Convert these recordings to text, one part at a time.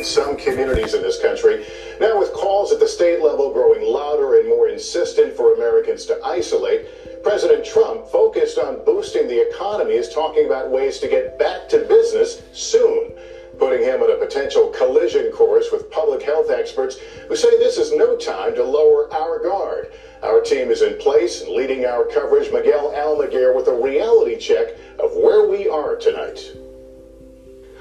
in some communities in this country. Now, with calls at the state level growing louder and more insistent for Americans to isolate, President Trump, focused on boosting the economy, is talking about ways to get back to business soon, putting him on a potential collision course with public health experts who say this is no time to lower our guard. Our team is in place and leading our coverage. Miguel Almaguer with a reality check of where we are tonight.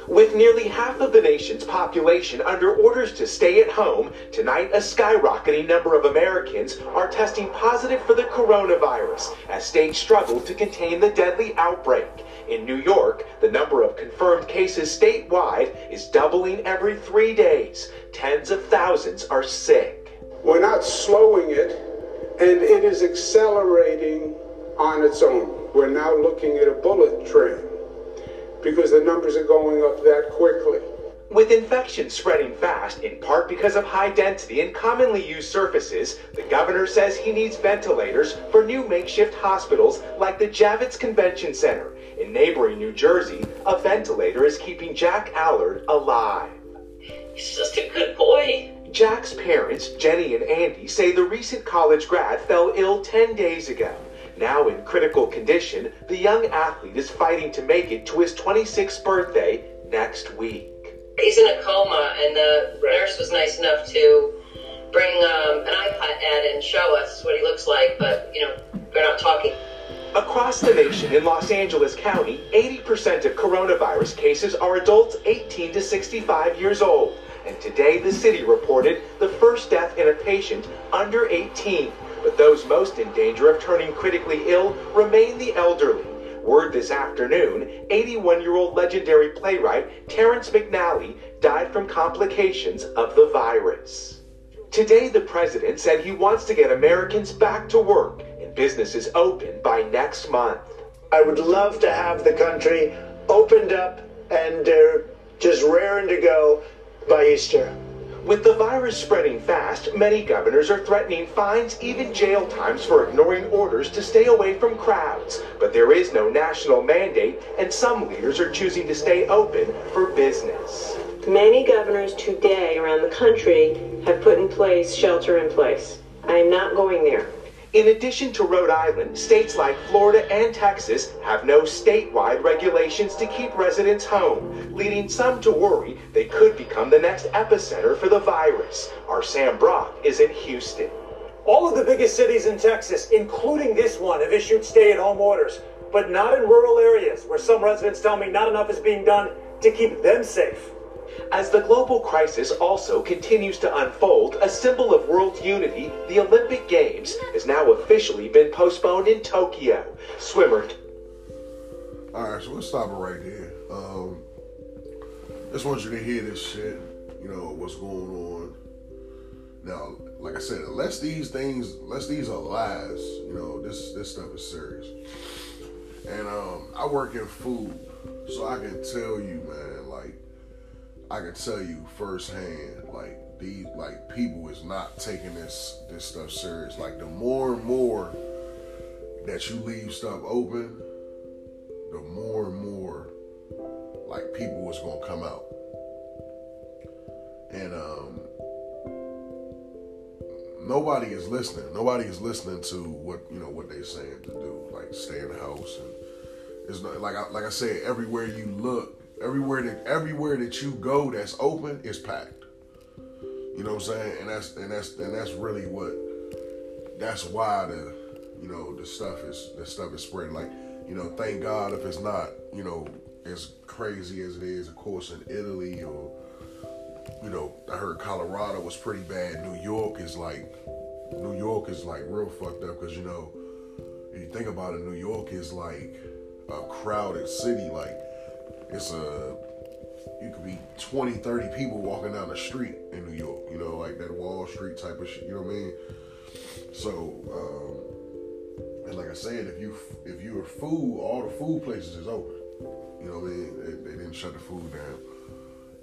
With nearly half of the nation's population under orders to stay at home, tonight a skyrocketing number of Americans are testing positive for the coronavirus as states struggle to contain the deadly outbreak. In New York, the number of confirmed cases statewide is doubling every three days. Tens of thousands are sick. We're not slowing it, and it is accelerating on its own. We're now looking at a bullet train because the numbers are going up that quickly. With infections spreading fast, in part because of high density and commonly used surfaces, the governor says he needs ventilators for new makeshift hospitals like the Javits Convention Center. In neighboring New Jersey, a ventilator is keeping Jack Allard alive. He's just a good boy. Jack's parents, Jenny and Andy, say the recent college grad fell ill 10 days ago. Now in critical condition, the young athlete is fighting to make it to his 26th birthday next week. He's in a coma, and the nurse was nice enough to bring um, an iPad and show us what he looks like, but, you know, they're not talking. Across the nation in Los Angeles County, 80% of coronavirus cases are adults 18 to 65 years old. And today, the city reported the first death in a patient under 18 but those most in danger of turning critically ill remain the elderly. Word this afternoon 81 year old legendary playwright Terrence McNally died from complications of the virus. Today, the president said he wants to get Americans back to work and businesses open by next month. I would love to have the country opened up and uh, just raring to go by Easter. With the virus spreading fast, many governors are threatening fines, even jail times for ignoring orders to stay away from crowds. But there is no national mandate, and some leaders are choosing to stay open for business. Many governors today around the country have put in place shelter in place. I am not going there. In addition to Rhode Island, states like Florida and Texas have no statewide regulations to keep residents home, leading some to worry they could become the next epicenter for the virus. Our Sam Brock is in Houston. All of the biggest cities in Texas, including this one, have issued stay at home orders, but not in rural areas where some residents tell me not enough is being done to keep them safe. As the global crisis also continues to unfold, a symbol of world unity, the Olympic Games, has now officially been postponed in Tokyo. Swimmer. All right, so let's stop it right there. Um, just want you to hear this shit. You know what's going on. Now, like I said, unless these things, unless these are lies, you know this this stuff is serious. And um, I work in food, so I can tell you, man, I can tell you firsthand, like these like people is not taking this this stuff serious. Like the more and more that you leave stuff open, the more and more like people is gonna come out. And um nobody is listening. Nobody is listening to what you know what they're saying to do. Like stay in the house and it's not like I, like I said. Everywhere you look, Everywhere that everywhere that you go that's open is packed. You know what I'm saying? And that's and that's and that's really what that's why the you know the stuff is the stuff is spreading. Like, you know, thank God if it's not, you know, as crazy as it is, of course, in Italy or you know, I heard Colorado was pretty bad. New York is like New York is like real fucked up because you know, if you think about it, New York is like a crowded city. Like it's a you could be 20 30 people walking down the street in new york you know like that wall street type of shit you know what i mean? So um and like i said if you if you're food all the food places is open you know what i mean? They, they didn't shut the food down.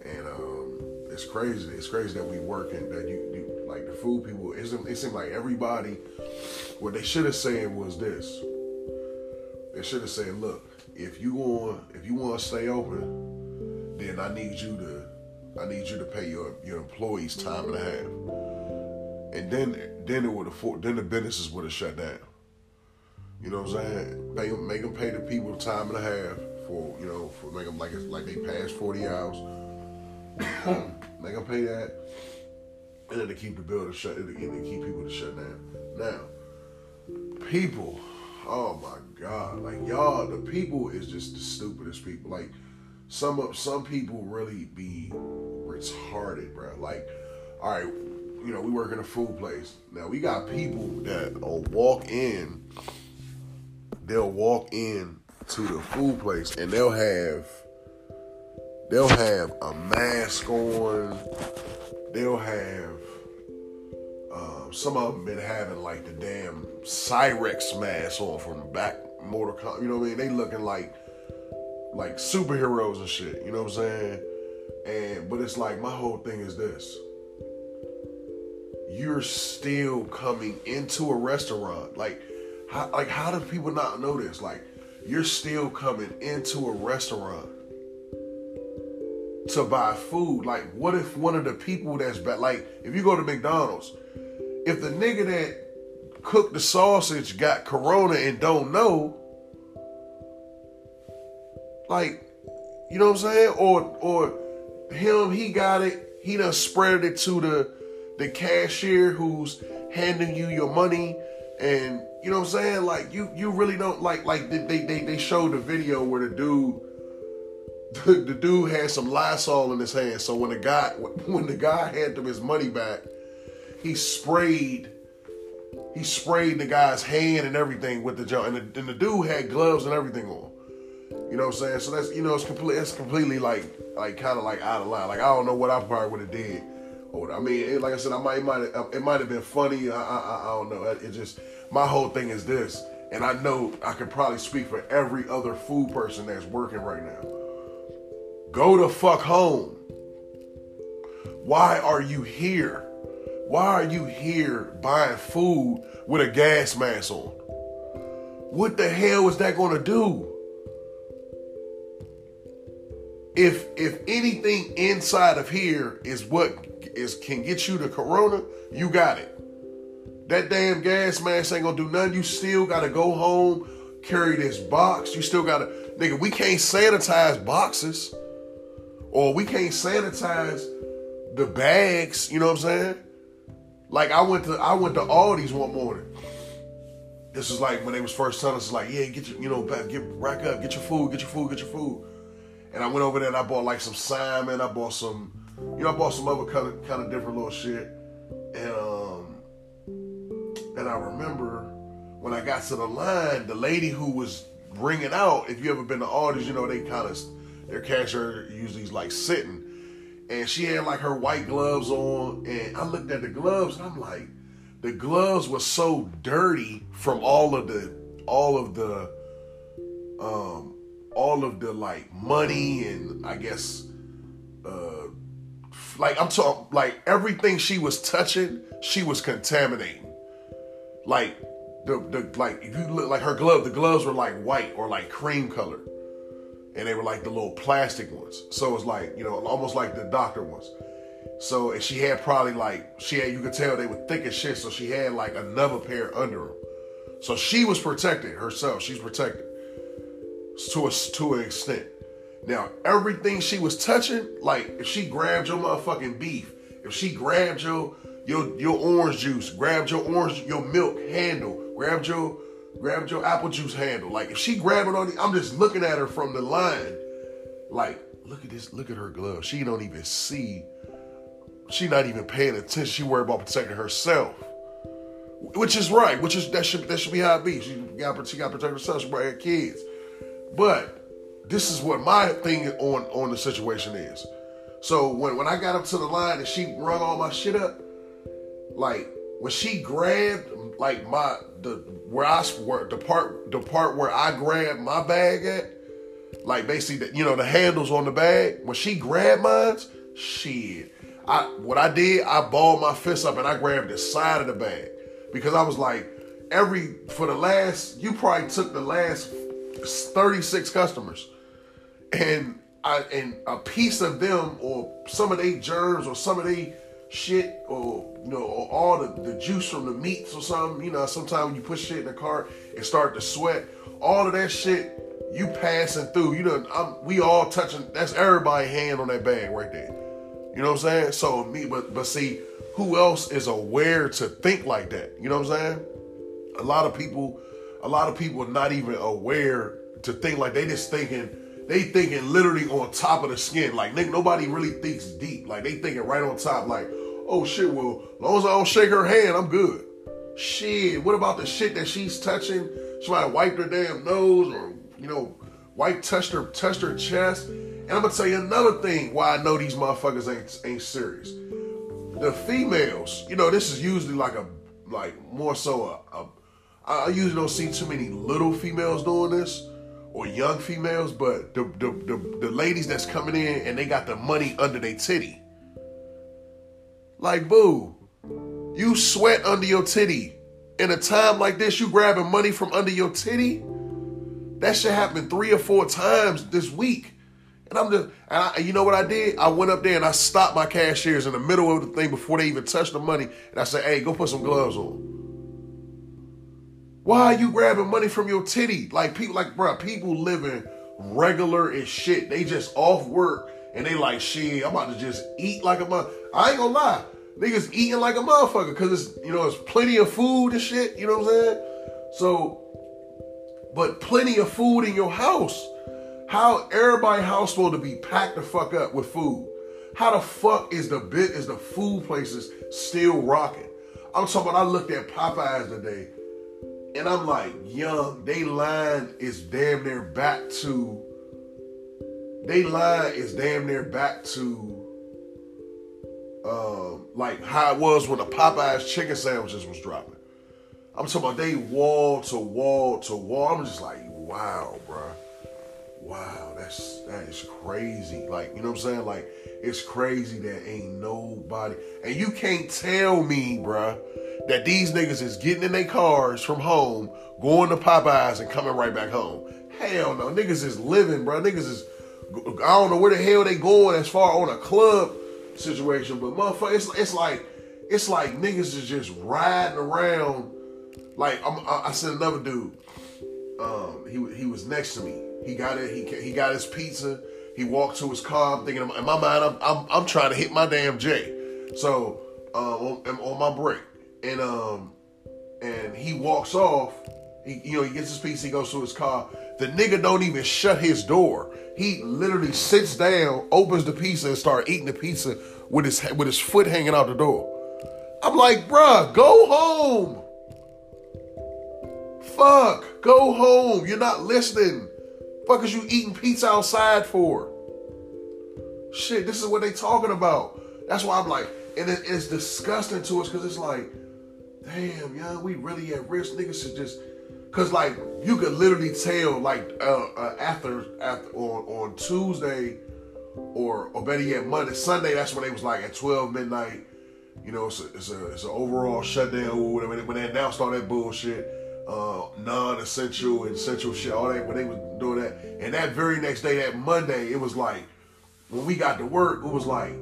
And um it's crazy it's crazy that we working that you, you like the food people it seemed like everybody what they should have said was this. They should have said look if you want if you want to stay open, then I need you to I need you to pay your your employees time and a half. And then then it would have then the businesses would have shut down. You know what I'm saying? Pay make them pay the people time and a half for you know for make them like like they passed 40 hours. make them pay that, and then to keep the building shut, and to keep people to shut down. Now, people, oh my god, like y'all, the people is just the stupidest people. Like some of some people really be retarded, bro. Like, all right, you know, we work in a food place. Now we got people that will walk in. They'll walk in to the food place and they'll have they'll have a mask on. They'll have some of them been having like the damn Cyrax mask on from back Mortal Kombat. You know what I mean? They looking like like superheroes and shit. You know what I'm saying? And but it's like my whole thing is this. You're still coming into a restaurant. Like how like how do people not know this? Like you're still coming into a restaurant to buy food. Like what if one of the people that's bad like if you go to McDonald's, if the nigga that cooked the sausage got corona and don't know, like, you know what I'm saying? Or or him, he got it, he done spread it to the the cashier who's handing you your money and you know what I'm saying? Like you you really don't like like they they they showed the video where the dude the, the dude had some Lysol in his hand. So when the guy when the guy handed him his money back, he sprayed he sprayed the guy's hand and everything with the joint. And the, and the dude had gloves and everything on. You know what I'm saying? So that's you know it's completely it's completely like like kind of like out of line. Like I don't know what I probably would have did. Or I mean, it, like I said, I might it might it might have been funny. I, I I don't know. It just my whole thing is this, and I know I could probably speak for every other food person that's working right now. Go to fuck home. Why are you here? Why are you here buying food with a gas mask on? What the hell is that going to do? if if anything inside of here is what is can get you the corona, you got it. That damn gas mask ain't gonna do nothing. You still gotta go home, carry this box. You still gotta, nigga. We can't sanitize boxes, or we can't sanitize the bags. You know what I'm saying? Like I went to I went to Aldi's one morning. This is like when they was first telling us, like, yeah, get your, you know, back, get rack up, get your food, get your food, get your food. And I went over there and I bought like some salmon. I bought some, you know, I bought some other kind of kind of different little shit. And um, and I remember when I got to the line, the lady who was bringing out. If you ever been to Aldi's, you know they kind of their cashier usually is like sitting, and she had like her white gloves on. And I looked at the gloves and I'm like, the gloves were so dirty from all of the all of the um all of the like money and I guess uh like I'm talking like everything she was touching, she was contaminating. Like the the like if you look like her glove, the gloves were like white or like cream color. And they were like the little plastic ones. So it's like, you know, almost like the doctor ones. So and she had probably like she had you could tell they were thick as shit, so she had like another pair under them. So she was protected herself. She's protected to a, to an extent. Now, everything she was touching, like if she grabbed your motherfucking beef, if she grabbed your your your orange juice, grabbed your orange your milk handle, grabbed your grabbed your apple juice handle, like if she grabbing on, the, I'm just looking at her from the line, like look at this, look at her glove. She don't even see. She not even paying attention. She worried about protecting herself, which is right. Which is that should that should be how it be. She got she got protect herself. She brought her kids. But this is what my thing on on the situation is. So when when I got up to the line and she run all my shit up, like when she grabbed like my the where I where the part the part where I grabbed my bag at, like basically the, you know the handles on the bag. When she grabbed mine, shit. I what I did, I balled my fist up and I grabbed the side of the bag because I was like, every for the last you probably took the last 36 customers. And I, and a piece of them or some of their germs or some of their shit or you know or all the, the juice from the meats or something you know sometimes when you put shit in the cart it start to sweat all of that shit you passing through you know I'm, we all touching that's everybody hand on that bag right there. You know what i'm saying? So me but but see who else is aware to think like that? You know what i'm saying? A lot of people a lot of people are not even aware to think like they just thinking they thinking literally on top of the skin. Like nigga, nobody really thinks deep. Like they thinking right on top. Like, oh shit, well, as long as I don't shake her hand, I'm good. Shit, what about the shit that she's touching? She might have wiped her damn nose or you know, wipe touched her touched her chest. And I'm gonna tell you another thing why I know these motherfuckers ain't ain't serious. The females, you know, this is usually like a like more so a, a I usually don't see too many little females doing this or young females, but the, the, the, the ladies that's coming in and they got the money under their titty. Like, boo, you sweat under your titty. In a time like this, you grabbing money from under your titty? That shit happened three or four times this week. And I'm just, and I, you know what I did? I went up there and I stopped my cashiers in the middle of the thing before they even touched the money. And I said, hey, go put some gloves on. Why are you grabbing money from your titty? Like people, like bro, people living regular as shit. They just off work and they like, shit, I'm about to just eat like a mother. I ain't gonna lie, niggas eating like a motherfucker because it's you know it's plenty of food and shit. You know what I'm saying? So, but plenty of food in your house. How everybody house supposed to be packed the fuck up with food? How the fuck is the bit is the food places still rocking? I'm talking about I looked at Popeyes today and I'm like, young, they line is damn near back to they line is damn near back to um, like how it was when the Popeyes chicken sandwiches was dropping. I'm talking about they wall to wall to wall. I'm just like, wow, bro. Wow, that's that is crazy. Like, you know what I'm saying? Like, it's crazy that ain't nobody. And you can't tell me, bruh, that these niggas is getting in their cars from home, going to Popeyes and coming right back home. Hell no. Niggas is living, bruh. Niggas is I don't know where the hell they going as far on a club situation, but motherfucker, it's, it's like it's like niggas is just riding around. Like I'm, I, I said, another dude. Um, he he was next to me. He got it. He he got his pizza. He walked to his car. I'm thinking in my mind, I'm I'm, I'm trying to hit my damn J. So uh, on, on my break, and um, and he walks off. He, you know, he gets his pizza. He goes to his car. The nigga don't even shut his door. He literally sits down, opens the pizza, and start eating the pizza with his with his foot hanging out the door. I'm like, bruh, go home. Fuck, go home. You're not listening. Fuck is you eating pizza outside for? Shit, this is what they talking about. That's why I'm like, and it, it's disgusting to us because it's like, damn, young, we really at risk. Niggas should just, cause like you could literally tell like uh, uh, after after on on Tuesday or or better yet Monday Sunday. That's when they was like at twelve midnight. You know, it's a, it's a, it's an overall shutdown. or whatever. When they announced all that bullshit uh, non-essential and essential shit, all that when they was doing that. And that very next day, that Monday, it was like when we got to work, it was like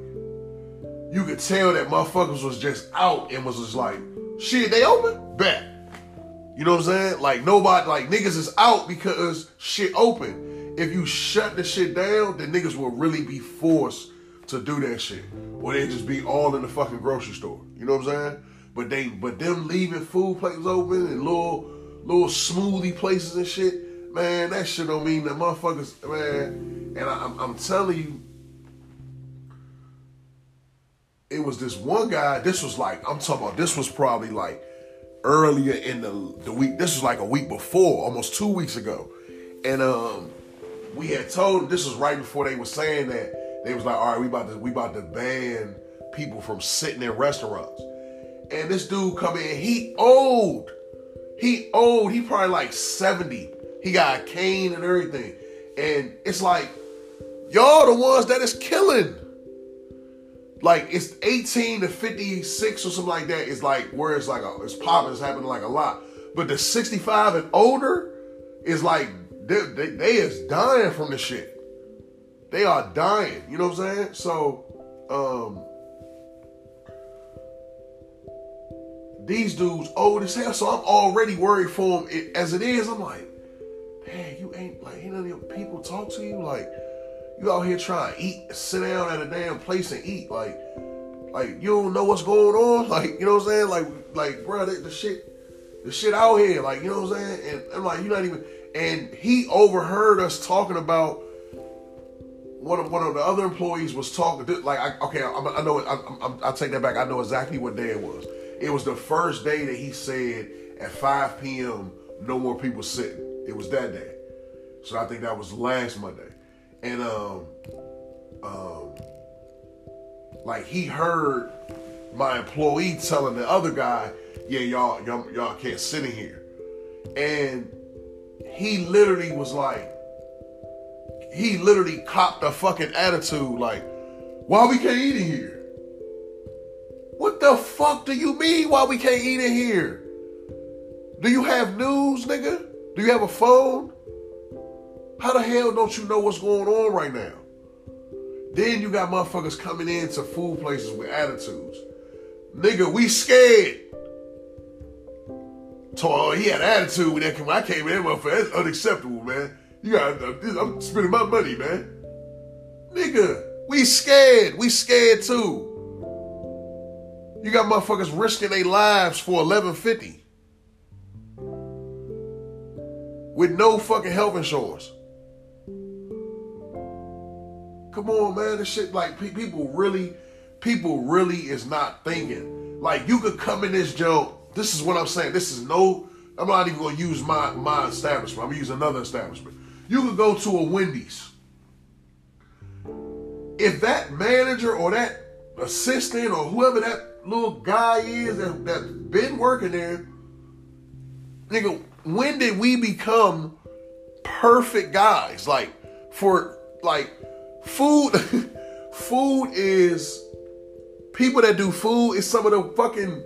you could tell that motherfuckers was just out and was just like, shit, they open? Bet. You know what I'm saying? Like nobody, like niggas is out because shit open. If you shut the shit down, then niggas will really be forced to do that shit. Or they just be all in the fucking grocery store. You know what I'm saying? But they, but them leaving food places open and little little smoothie places and shit, man, that shit don't mean that motherfuckers, man. And I, am I'm telling you, it was this one guy. This was like I'm talking about. This was probably like earlier in the the week. This was like a week before, almost two weeks ago, and um, we had told this was right before they were saying that they was like, all right, we about to we about to ban people from sitting in restaurants. And this dude come in, he old. He old. He probably like 70. He got a cane and everything. And it's like, y'all the ones that is killing. Like it's 18 to 56 or something like that. It's like where it's like a, it's popping, it's happening like a lot. But the 65 and older is like they, they, they is dying from the shit. They are dying. You know what I'm saying? So, um, these dudes old as hell. So I'm already worried for them. As it is, I'm like, man, you ain't like ain't none of your people talk to you. Like, you out here trying to eat, sit down at a damn place and eat. Like, like you don't know what's going on. Like, you know what I'm saying? Like, like, bro, the, the shit, the shit out here. Like, you know what I'm saying? And I'm like, you're not even. And he overheard us talking about one of one of the other employees was talking. Like, I, okay, I, I know. I, I, I take that back. I know exactly what day it was. It was the first day that he said at 5 p.m. no more people sitting. It was that day. So I think that was last Monday. And um um like he heard my employee telling the other guy, yeah, y'all y'all, y'all can't sit in here. And he literally was like, he literally copped a fucking attitude like, why we can't eat in here? What the fuck do you mean why we can't eat in here? Do you have news, nigga? Do you have a phone? How the hell don't you know what's going on right now? Then you got motherfuckers coming into food places with attitudes. Nigga, we scared. Told oh, he had attitude when that when I came in, motherfucker. That's unacceptable, man. You got uh, I'm spending my money, man. Nigga, we scared. We scared too. You got motherfuckers risking their lives for eleven fifty with no fucking health insurance. Come on, man. This shit, like, people really, people really is not thinking. Like, you could come in this joke. This is what I'm saying. This is no, I'm not even to use my, my establishment. I'm to use another establishment. You could go to a Wendy's. If that manager or that assistant or whoever that little guy is that, that's been working there, nigga, when did we become perfect guys? Like, for, like, food, food is, people that do food is some of the fucking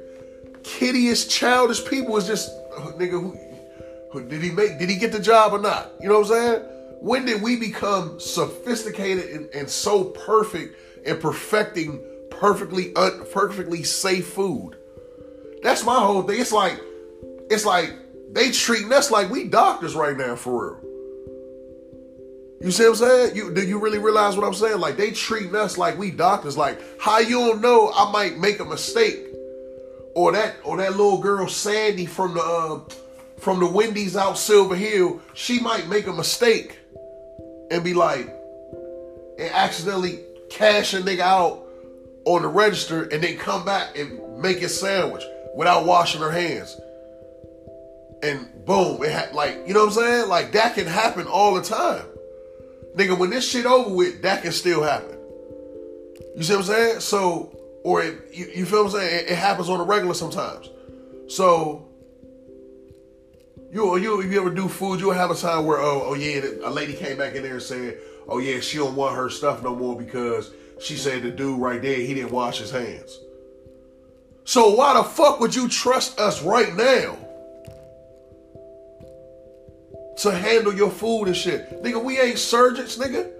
kiddiest, childish people. Is just, oh, nigga, who, who, did he make, did he get the job or not? You know what I'm saying? When did we become sophisticated and, and so perfect in perfecting perfectly un, perfectly safe food. That's my whole thing. It's like it's like they treating us like we doctors right now for real. You see what I'm saying? You do you really realize what I'm saying? Like they treating us like we doctors. Like how you don't know I might make a mistake, or that or that little girl Sandy from the uh, from the Wendy's out Silver Hill, she might make a mistake and be like and accidentally cash a nigga out on the register and then come back and make a sandwich without washing her hands. And boom, it had like, you know what I'm saying? Like that can happen all the time. Nigga, when this shit over with, that can still happen. You see what I'm saying? So, or it, you, you feel what I'm saying? It, it, happens on a regular sometimes. So, you you if you ever do food, you'll have a time where oh oh yeah, a lady came back in there and said, oh yeah, she don't want her stuff no more because she said the dude right there, he didn't wash his hands. So why the fuck would you trust us right now? To handle your food and shit. Nigga, we ain't surgeons, nigga.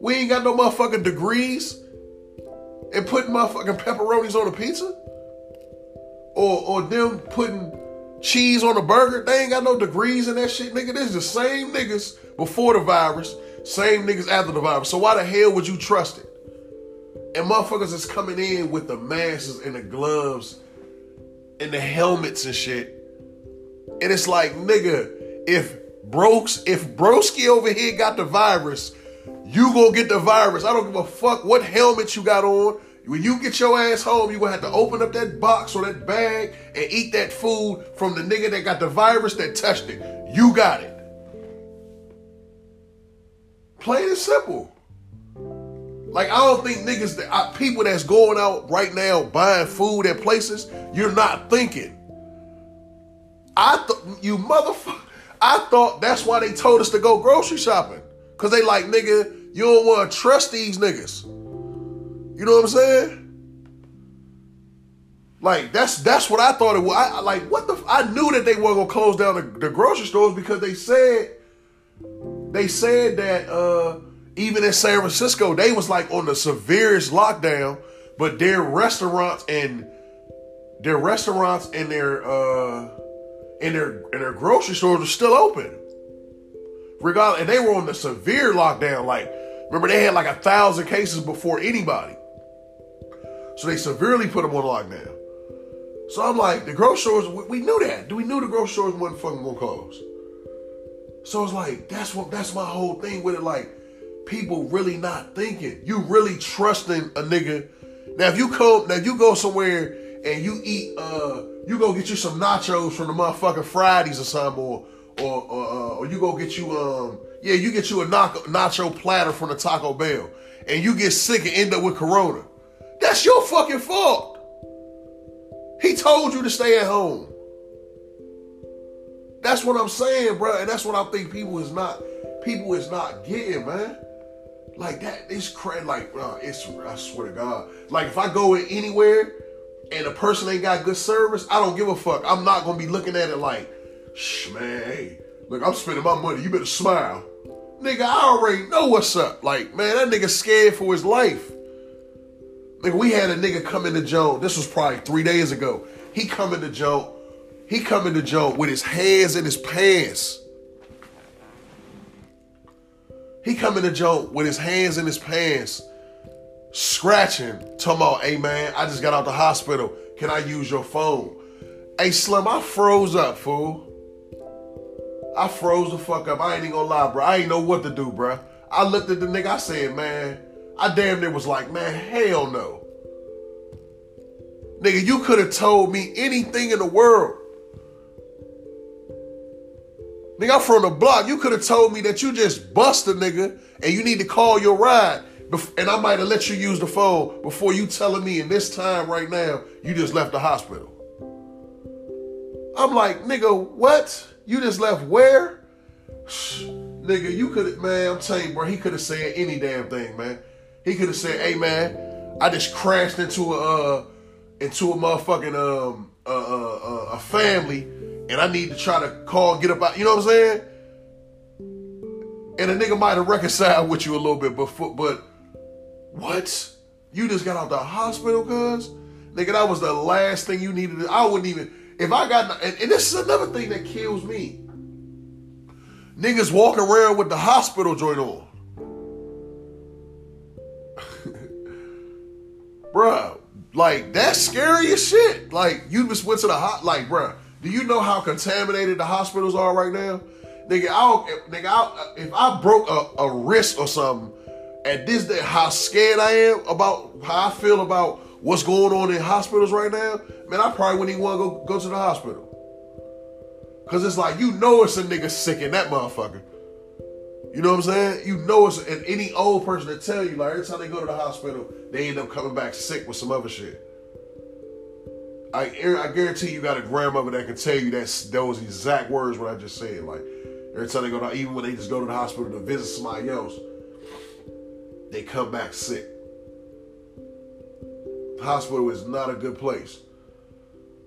We ain't got no motherfucking degrees and putting motherfucking pepperonis on a pizza. Or or them putting cheese on a burger. They ain't got no degrees in that shit, nigga. This is the same niggas before the virus same niggas after the virus. So why the hell would you trust it? And motherfuckers is coming in with the masks and the gloves and the helmets and shit. And it's like, nigga, if Brokes, if Broski over here got the virus, you gonna get the virus. I don't give a fuck what helmet you got on. When you get your ass home, you gonna have to open up that box or that bag and eat that food from the nigga that got the virus that touched it. You got it. Plain and simple. Like I don't think niggas that I, people that's going out right now buying food at places, you're not thinking. I thought you motherfucker. I thought that's why they told us to go grocery shopping. Cause they like, nigga, you don't want to trust these niggas. You know what I'm saying? Like that's that's what I thought it was. I, like what the? I knew that they weren't gonna close down the, the grocery stores because they said they said that uh, even in San Francisco, they was like on the severest lockdown, but their restaurants and their restaurants and their uh and their and their grocery stores were still open. Regardless, and they were on the severe lockdown. Like, remember they had like a thousand cases before anybody. So they severely put them on lockdown. So I'm like, the grocery stores, we, we knew that. Do We knew the grocery stores wasn't fucking gonna close. So it's like, that's what that's my whole thing with it. Like, people really not thinking. You really trusting a nigga. Now if you come, now if you go somewhere and you eat, uh, you go get you some nachos from the motherfucking Fridays or something, or or or, uh, or you go get you um, yeah, you get you a nacho platter from the Taco Bell, and you get sick and end up with Corona. That's your fucking fault. He told you to stay at home. That's what I'm saying, bro, and that's what I think people is not people is not getting, man. Like that, it's crazy. Like, bro, it's I swear to God. Like if I go in anywhere and a person ain't got good service, I don't give a fuck. I'm not gonna be looking at it like, shh, man, look, I'm spending my money. You better smile, nigga. I already know what's up. Like, man, that nigga scared for his life. Nigga, we had a nigga come into Joe. This was probably three days ago. He come into Joe. He come into Joe with his hands in his pants. He come into Joe with his hands in his pants, scratching, talking about, hey man, I just got out the hospital. Can I use your phone? Hey Slim, I froze up, fool. I froze the fuck up. I ain't even gonna lie, bro. I ain't know what to do, bro. I looked at the nigga, I said, man, I damn near was like, man, hell no. Nigga, you could have told me anything in the world. Nigga, I'm from the block. You could have told me that you just bust a nigga and you need to call your ride. And I might have let you use the phone before you telling me in this time right now you just left the hospital. I'm like, nigga, what? You just left where? Nigga, you could have, man, I'm telling you, bro, he could have said any damn thing, man. He could have said, "Hey man, I just crashed into a uh, into a motherfucking um a, a, a family, and I need to try to call get up about." You know what I'm saying? And a nigga might have reconciled with you a little bit, but but what? You just got out the hospital, cuz nigga, that was the last thing you needed. I wouldn't even if I got. And, and this is another thing that kills me. Niggas walking around with the hospital joint on. bruh, like that's scary as shit. Like you just went to the hot, like, bruh, do you know how contaminated the hospitals are right now? Nigga, I'll, nigga, I'll, if I broke a, a wrist or something, at this day, how scared I am about how I feel about what's going on in hospitals right now, man, I probably wouldn't even want to go, go to the hospital. Cause it's like you know it's a nigga sick in that motherfucker. You know what I'm saying? You know it's and any old person that tell you like every time they go to the hospital, they end up coming back sick with some other shit. I I guarantee you got a grandmother that can tell you that those exact words what I just said. Like every time they go to even when they just go to the hospital to visit somebody else, they come back sick. The hospital is not a good place,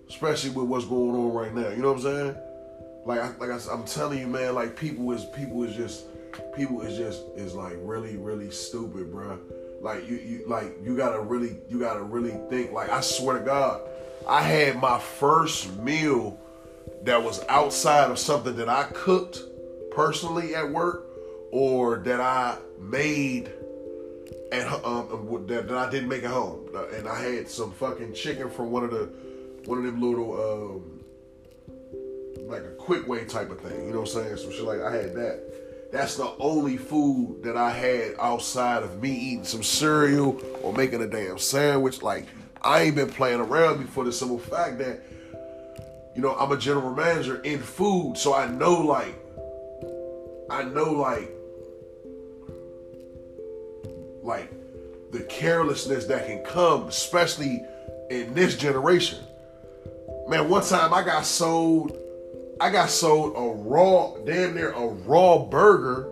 especially with what's going on right now. You know what I'm saying? Like, I, like I, I'm telling you, man. Like people is people is just people is just is like really really stupid, bro. Like you you like you gotta really you gotta really think. Like I swear to God, I had my first meal that was outside of something that I cooked personally at work or that I made at um that, that I didn't make at home. And I had some fucking chicken from one of the one of them little um like a quick way type of thing. You know what I'm saying? So shit like I had that. That's the only food that I had outside of me eating some cereal or making a damn sandwich. Like, I ain't been playing around before the simple fact that, you know, I'm a general manager in food, so I know, like, I know, like, like the carelessness that can come, especially in this generation. Man, one time I got sold I got sold a raw, damn near a raw burger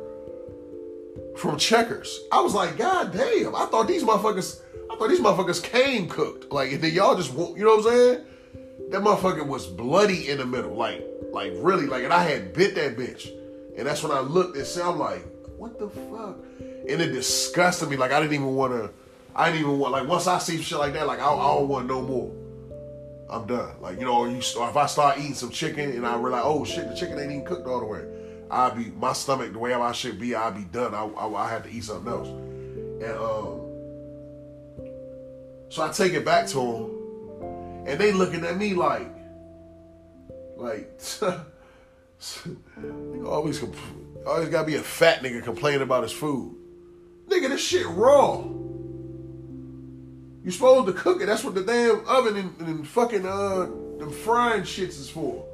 from Checkers. I was like, God damn! I thought these motherfuckers, I thought these motherfuckers came cooked. Like, and then y'all just, you know what I'm saying? That motherfucker was bloody in the middle, like, like really, like, and I had bit that bitch, and that's when I looked and said, I'm like, what the fuck? and it disgusted me. Like I didn't even want to. I didn't even want like once I see shit like that, like I, I don't want no more. I'm done. Like you know, you if I start eating some chicken and I realize, oh shit, the chicken ain't even cooked all the way. I'll be my stomach the way I should be. I'll be done. I I, I have to eat something else. And um, so I take it back to them, and they looking at me like, like, always always gotta be a fat nigga complaining about his food. Nigga, this shit raw. You supposed to cook it. That's what the damn oven and, and fucking uh them frying shits is for.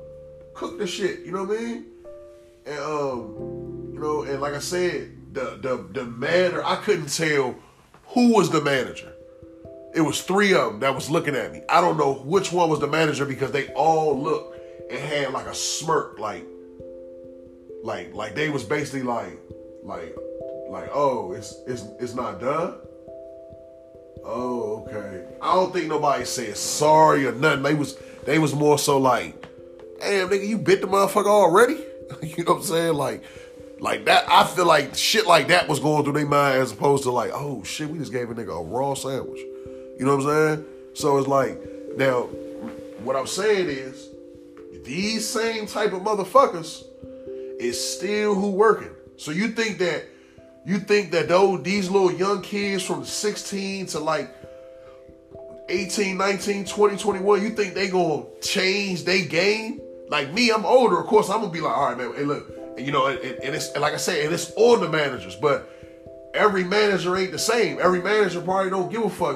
Cook the shit. You know what I mean? And um, you know, and like I said, the the the manager, I couldn't tell who was the manager. It was three of them that was looking at me. I don't know which one was the manager because they all looked and had like a smirk, like, like, like they was basically like, like, like, oh, it's it's it's not done. Oh, okay. I don't think nobody said sorry or nothing. They was they was more so like, damn nigga, you bit the motherfucker already? you know what I'm saying? Like, like that. I feel like shit like that was going through their mind as opposed to like, oh shit, we just gave a nigga a raw sandwich. You know what I'm saying? So it's like, now, what I'm saying is, these same type of motherfuckers is still who working. So you think that you think that though these little young kids from 16 to like 18, 19, 20, 21, you think they gonna change their game? Like me, I'm older, of course, I'm gonna be like, all right, man, hey, look, you know, and, and it's and like I said, and it's on the managers, but every manager ain't the same. Every manager probably don't give a fuck.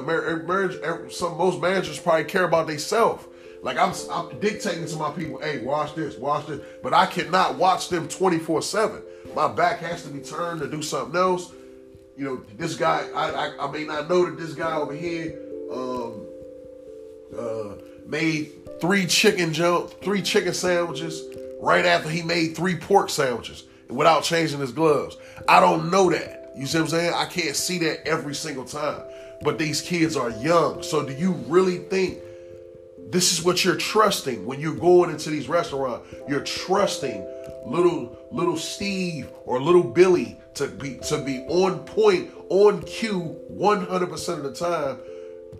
Some most managers probably care about themselves. Like I'm, I'm dictating to my people, hey, watch this, watch this, but I cannot watch them 24 seven. My back has to be turned to do something else. You know, this guy, I, I, I may not know that this guy over here um, uh, made three chicken jump, three chicken sandwiches right after he made three pork sandwiches without changing his gloves. I don't know that. You see what I'm saying? I can't see that every single time. But these kids are young. So do you really think this is what you're trusting when you're going into these restaurants? You're trusting little little Steve or little Billy to be to be on point, on cue 100% of the time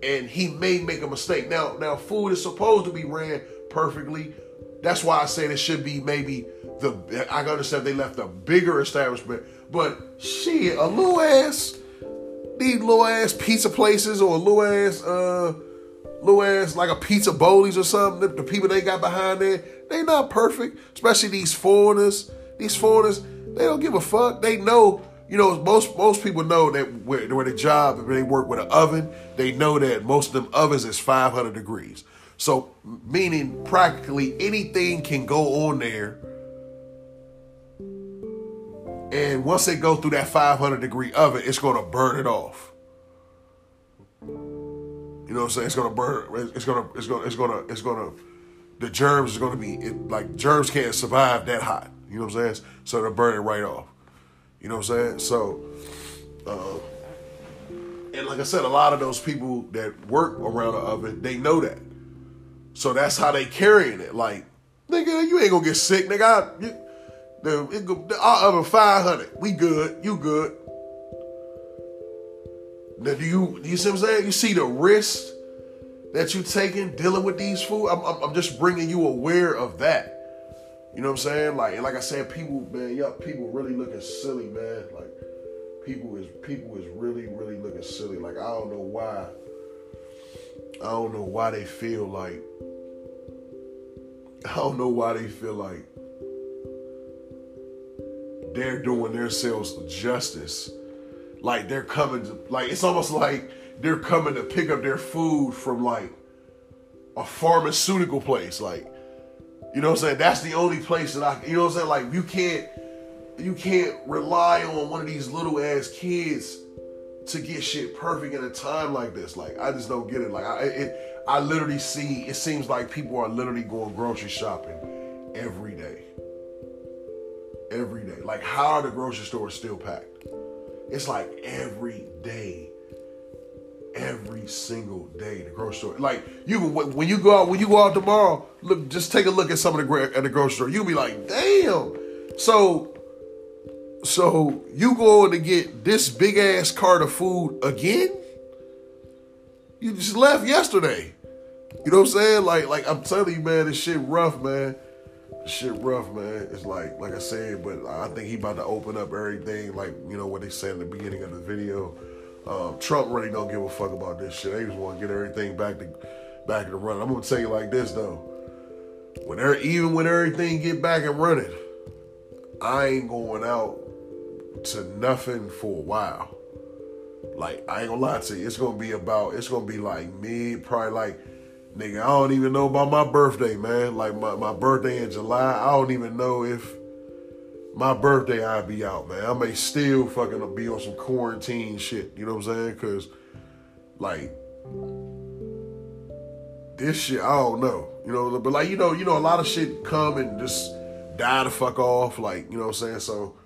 and he may make a mistake. Now now food is supposed to be ran perfectly. That's why I say it should be maybe the I understand they left a bigger establishment, but shit, a little ass these little ass pizza places or a little ass uh little ass like a Pizza Boli's or something. The, people they got behind there, they not perfect. Especially these foreigners. These foreigners, they don't give a fuck. They know, you know, most most people know that where, where the job, if they work with an oven, they know that most of them ovens is 500 degrees. So meaning practically anything can go on there. And once they go through that 500 degree oven, it's going to burn it off. You know what I'm saying? It's gonna burn. It's gonna. It's gonna. It's gonna. It's gonna. The germs is gonna be it, like germs can't survive that hot. You know what I'm saying? So they're burning right off. You know what I'm saying? So, uh, and like I said, a lot of those people that work around the oven, they know that. So that's how they carrying it. Like, nigga, you ain't gonna get sick, nigga. I, you, the, it, the, oven 500. We good. You good. Do you do you see what I'm saying? You see the risk that you taking dealing with these food. I'm, I'm, I'm just bringing you aware of that. You know what I'm saying? Like like I said, people, man, y'all people really looking silly, man. Like people is people is really really looking silly. Like I don't know why. I don't know why they feel like. I don't know why they feel like they're doing themselves justice like they're coming to like it's almost like they're coming to pick up their food from like a pharmaceutical place like you know what i'm saying? That's the only place that i you know what i'm saying? Like you can't you can't rely on one of these little ass kids to get shit perfect in a time like this. Like i just don't get it. Like i it, i literally see it seems like people are literally going grocery shopping every day. Every day. Like how are the grocery stores still packed it's like every day, every single day the grocery store. Like you when you go out when you go out tomorrow, look just take a look at some of the at the grocery store. You'll be like, damn. So So you going to get this big ass cart of food again? You just left yesterday. You know what I'm saying? Like, like I'm telling you, man, this shit rough, man. Shit rough, man. It's like, like I said, but I think he about to open up everything, like you know what they said in the beginning of the video. Um, Trump really don't give a fuck about this shit. They just want to get everything back to back to run. I'm gonna tell you like this though. When even when everything get back and running, I ain't going out to nothing for a while. Like I ain't gonna lie to you, it's gonna be about it's gonna be like me, probably like nigga, I don't even know about my birthday, man. Like my, my birthday in July, I don't even know if my birthday I'll be out, man. I may still fucking be on some quarantine shit, you know what I'm saying? Cause like this shit, I don't know. You know, but like you know, you know, a lot of shit come and just die the fuck off, like, you know what I'm saying? So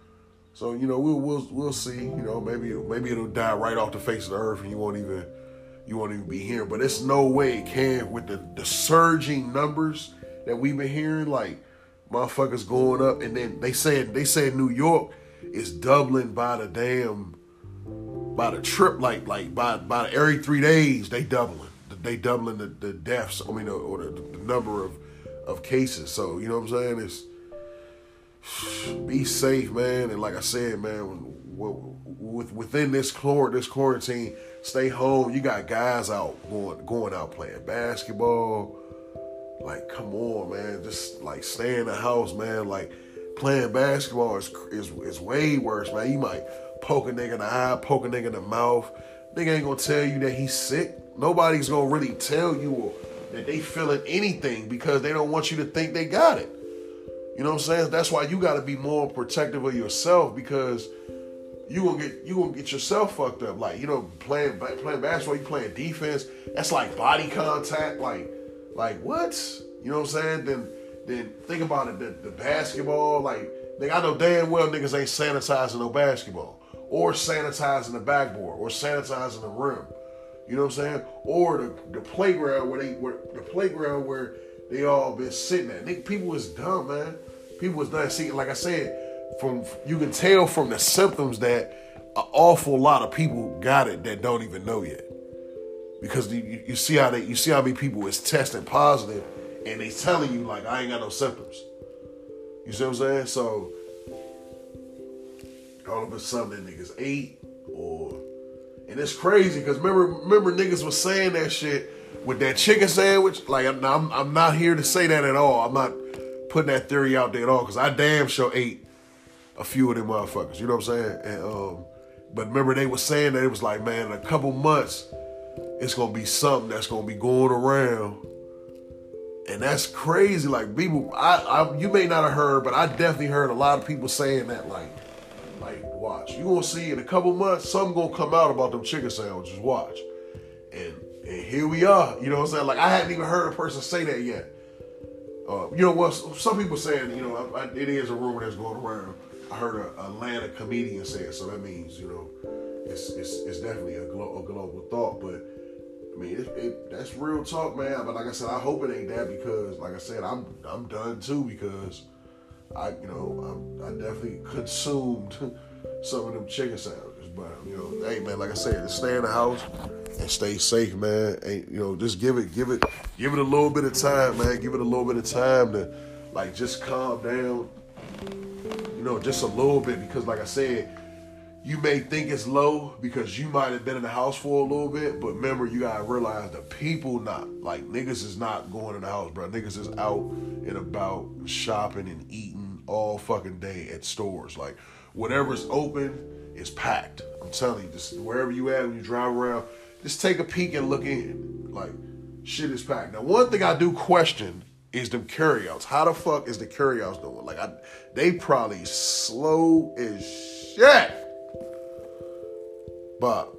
so, you know, we'll we'll we'll see. You know, maybe maybe it'll die right off the face of the earth and you won't even you won't even be here. But it's no way it can with the, the surging numbers that we've been hearing, like motherfuckers going up, and then they said they said New York is doubling by the damn by the trip, like like by by every three days they doubling, they doubling the, the deaths. I mean, or the, the number of of cases. So you know what I'm saying? It's be safe, man. And like I said, man, with within this this quarantine, stay home. You got guys out going going out playing basketball. Like, come on, man. Just like stay in the house, man. Like playing basketball is is, is way worse, man. You might poke a nigga in the eye, poke a nigga in the mouth. Nigga ain't gonna tell you that he's sick. Nobody's gonna really tell you that they feeling anything because they don't want you to think they got it. You know what I'm saying? That's why you got to be more protective of yourself because you gonna get you gonna get yourself fucked up. Like you know, playing playing basketball, you playing defense. That's like body contact. Like like what? You know what I'm saying? Then then think about it. The, the basketball, like nigga, I know damn well niggas ain't sanitizing no basketball or sanitizing the backboard or sanitizing the rim. You know what I'm saying? Or the, the playground where they where the playground where they all been sitting at. Nigga, people was dumb, man. People was not seeing. Like I said, from you can tell from the symptoms that an awful lot of people got it that don't even know yet. Because you, you see how they you see how many people is testing positive and they telling you like I ain't got no symptoms. You see what I'm saying? So all of a sudden niggas ate or and it's crazy because remember remember niggas was saying that shit with that chicken sandwich. Like I'm, I'm, I'm not here to say that at all. I'm not putting that theory out there at all because I damn sure ate a few of them motherfuckers. You know what I'm saying? And um, but remember they were saying that it was like, man, in a couple months, it's gonna be something that's gonna be going around. And that's crazy. Like people, I, I, you may not have heard, but I definitely heard a lot of people saying that. Like, like, watch, you gonna see in a couple months, something gonna come out about them chicken sandwiches. Watch, and and here we are. You know what I'm saying? Like I hadn't even heard a person say that yet. Uh, you know what? Some people saying, you know, I, I, it is a rumor that's going around. I heard an Atlanta comedian say it, so that means you know, it's it's, it's definitely a, glo- a global thought. But I mean, it, it, that's real talk, man. But like I said, I hope it ain't that because, like I said, I'm I'm done too because I you know I'm, I definitely consumed some of them chicken sandwiches. But you know, hey man, like I said, stay in the house and stay safe, man. And you know, just give it, give it, give it a little bit of time, man. Give it a little bit of time to like just calm down. You know, just a little bit because, like I said, you may think it's low because you might have been in the house for a little bit, but remember, you gotta realize the people not like niggas is not going in the house, bro. Niggas is out and about shopping and eating all fucking day at stores. Like whatever's open is packed. I'm telling you, just wherever you at when you drive around, just take a peek and look in. Like, shit is packed. Now, one thing I do question is them carryouts. How the fuck is the carryouts doing? Like, I, they probably slow as shit. But